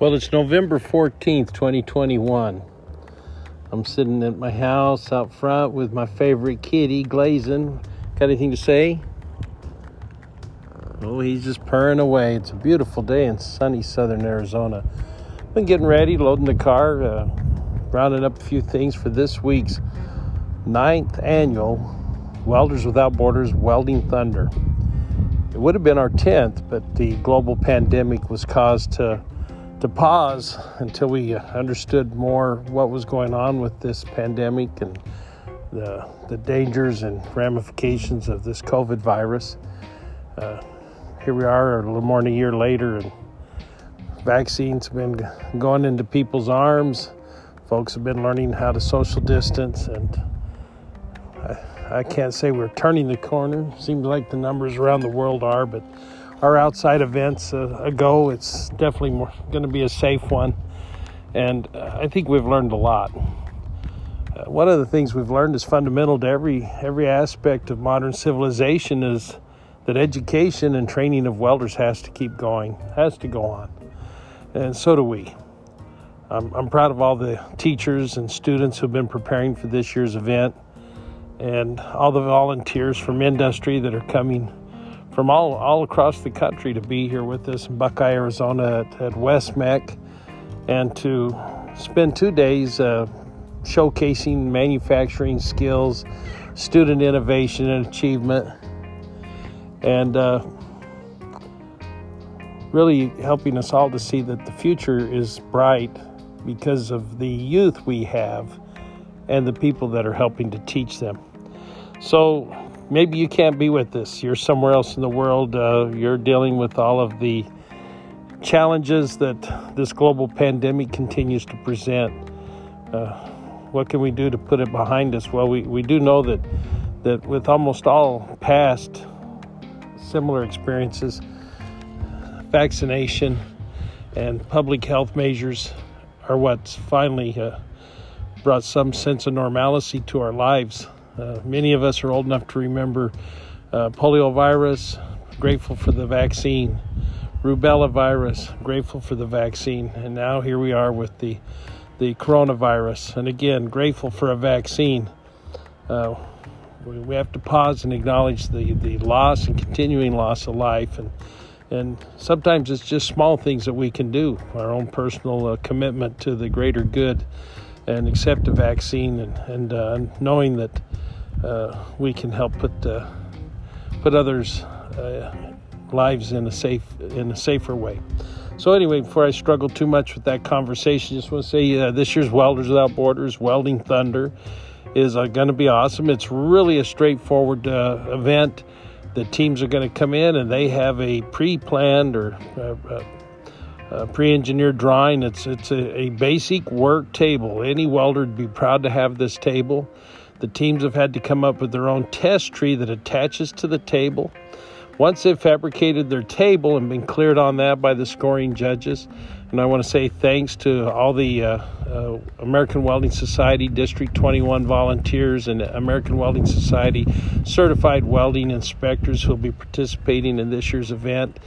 Well, it's November 14th, 2021. I'm sitting at my house out front with my favorite kitty, Glazin. Got anything to say? Oh, he's just purring away. It's a beautiful day in sunny southern Arizona. Been getting ready, loading the car, uh, rounding up a few things for this week's ninth annual Welders Without Borders Welding Thunder. It would have been our 10th, but the global pandemic was caused to to pause until we understood more what was going on with this pandemic and the, the dangers and ramifications of this COVID virus. Uh, here we are, a little more than a year later, and vaccines have been going into people's arms. Folks have been learning how to social distance, and I, I can't say we're turning the corner. Seems like the numbers around the world are, but our outside events uh, ago. It's definitely going to be a safe one, and uh, I think we've learned a lot. Uh, one of the things we've learned is fundamental to every every aspect of modern civilization is that education and training of welders has to keep going, has to go on, and so do we. I'm, I'm proud of all the teachers and students who've been preparing for this year's event, and all the volunteers from industry that are coming from all, all across the country to be here with us in Buckeye, Arizona at, at West MEC and to spend two days uh, showcasing manufacturing skills, student innovation and achievement, and uh, really helping us all to see that the future is bright because of the youth we have and the people that are helping to teach them. So, maybe you can't be with us. You're somewhere else in the world. Uh, you're dealing with all of the challenges that this global pandemic continues to present. Uh, what can we do to put it behind us? Well, we, we do know that, that with almost all past similar experiences, vaccination and public health measures are what's finally uh, brought some sense of normalcy to our lives. Uh, many of us are old enough to remember uh, polio virus, grateful for the vaccine, rubella virus, grateful for the vaccine, and now here we are with the the coronavirus. And again, grateful for a vaccine. Uh, we, we have to pause and acknowledge the, the loss and continuing loss of life and and sometimes it's just small things that we can do our own personal uh, commitment to the greater good and accept a vaccine and, and uh, knowing that uh, we can help put uh, put others' uh, lives in a safe in a safer way. So anyway, before I struggle too much with that conversation, just want to say uh, this year's Welders Without Borders Welding Thunder is uh, going to be awesome. It's really a straightforward uh, event. The teams are going to come in and they have a pre-planned or uh, pre-engineered drawing. It's it's a, a, basic work table. Any welder would be proud to have this table. The teams have had to come up with their own test tree that attaches to the table. Once they've fabricated their table and been cleared on that by the scoring judges, and I want to say thanks to all the uh, uh, American Welding Society District 21 volunteers and American Welding Society certified welding inspectors who will be participating in this year's event.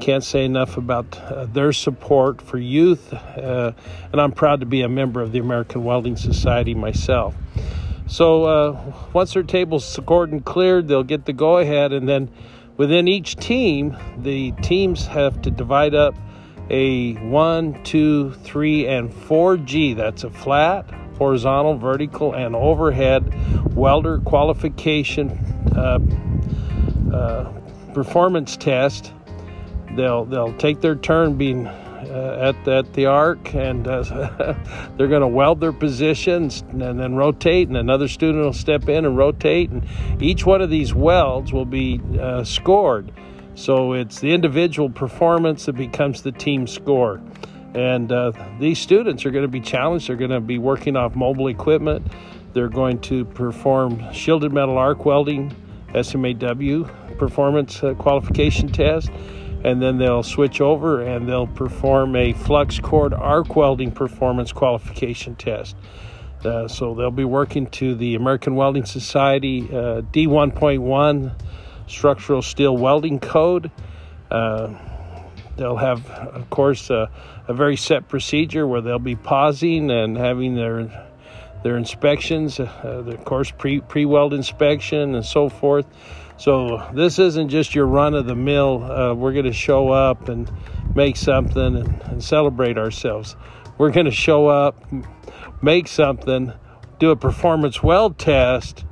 Can't say enough about uh, their support for youth, uh, and I'm proud to be a member of the American Welding Society myself. So uh, once their table's scored and cleared, they'll get the go ahead, and then within each team, the teams have to divide up a one, two, three, and four G. That's a flat, horizontal, vertical, and overhead welder qualification uh, uh, performance test. They'll they'll take their turn being uh, at, at the arc and uh, they're going to weld their positions and then rotate and another student will step in and rotate and each one of these welds will be uh, scored. So it's the individual performance that becomes the team score. And uh, these students are going to be challenged they're going to be working off mobile equipment they're going to perform shielded metal arc welding smaw performance uh, qualification test and then they'll switch over and they'll perform a flux core arc welding performance qualification test. Uh, so they'll be working to the American Welding Society uh, D1.1 structural steel welding code. Uh, they'll have, of course, a, very set procedure where they'll be pausing and having their their inspections, uh, of course, pre pre weld inspection and so forth. So this isn't just your run of the mill. Uh, we're going to show up and make something and, and celebrate ourselves. We're going to show up, make something, do a performance weld test,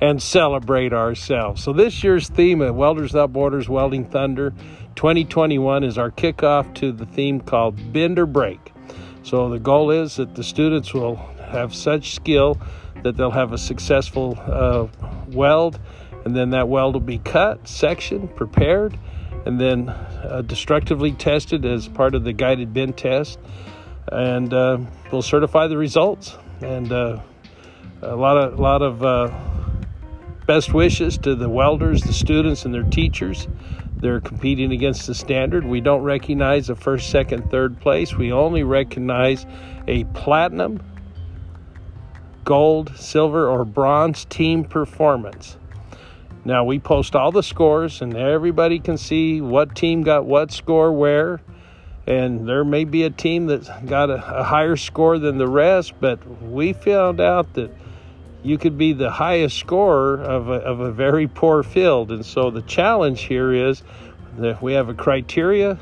and celebrate ourselves. So this year's theme at Welders Without Borders Welding Thunder 2021 is our kickoff to the theme called Bend or Break. So the goal is that the students will have such skill that they'll have a successful uh, weld and then that weld will be cut, sectioned, prepared, and then uh, destructively tested as part of the guided bend test. And uh, we'll certify the results. And uh, a lot of, lot of uh, best wishes to the welders, the students, and their teachers. They're competing against the standard. We don't recognize a first, second, third place. We only recognize a platinum, gold, silver, or bronze team performance. Now we post all the scores and everybody can see what team got what score where. And there may be a team that's got a, a higher score than the rest, but we found out that you could be the highest scorer of a, of a very poor field. And so the challenge here is that we have a criteria.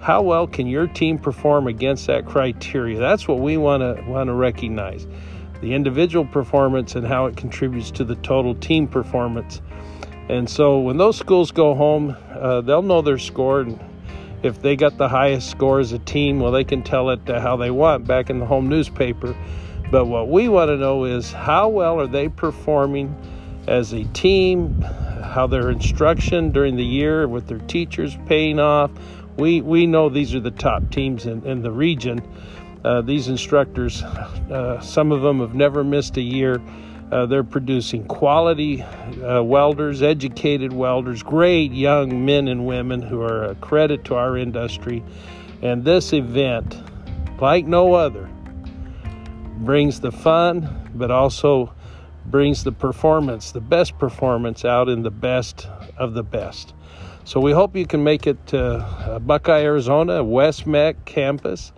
How well can your team perform against that criteria? That's what we want to want to recognize. The individual performance and how it contributes to the total team performance. And so when those schools go home, uh, they'll know their score. And if they got the highest score as a team, well, they can tell it how they want back in the home newspaper. But what we want to know is how well are they performing as a team, how their instruction during the year with their teachers paying off. We, we know these are the top teams in, in the region. Uh, these instructors, uh, some of them have never missed a year. Uh, they're producing quality uh, welders, educated welders, great young men and women who are a credit to our industry. And this event, like no other, brings the fun, but also brings the performance, the best performance out in the best of the best. So we hope you can make it to uh, Buckeye, Arizona, West MEC campus.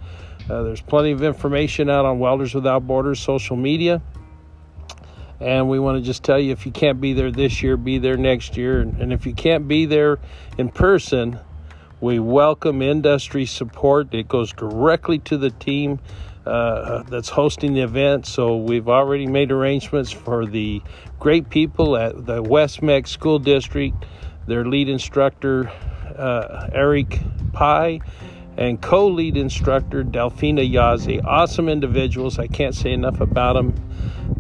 Uh, there's plenty of information out on Welders Without Borders social media. And we want to just tell you if you can't be there this year, be there next year. And if you can't be there in person, we welcome industry support. It goes directly to the team uh, that's hosting the event. So we've already made arrangements for the great people at the West MEC School District, their lead instructor, uh, Eric Pye and co lead instructor Delphina Yazzie. Awesome individuals. I can't say enough about them.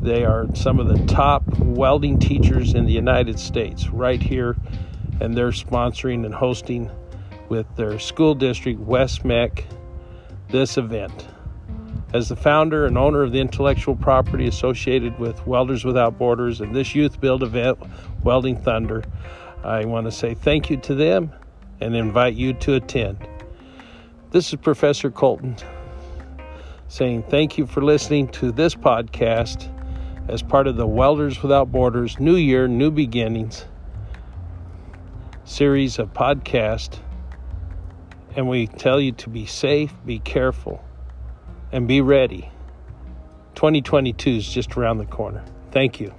They are some of the top welding teachers in the United States right here, and they're sponsoring and hosting with their school district, West MEC, this event. As the founder and owner of the intellectual property associated with Welders Without Borders and this youth build event, Welding Thunder, I want to say thank you to them and invite you to attend. This is Professor Colton saying thank you for listening to this podcast as part of the Welders Without Borders New Year, New Beginnings series of podcast. And we tell you to be safe, be careful, and be ready. 2022 is just around the corner. Thank you.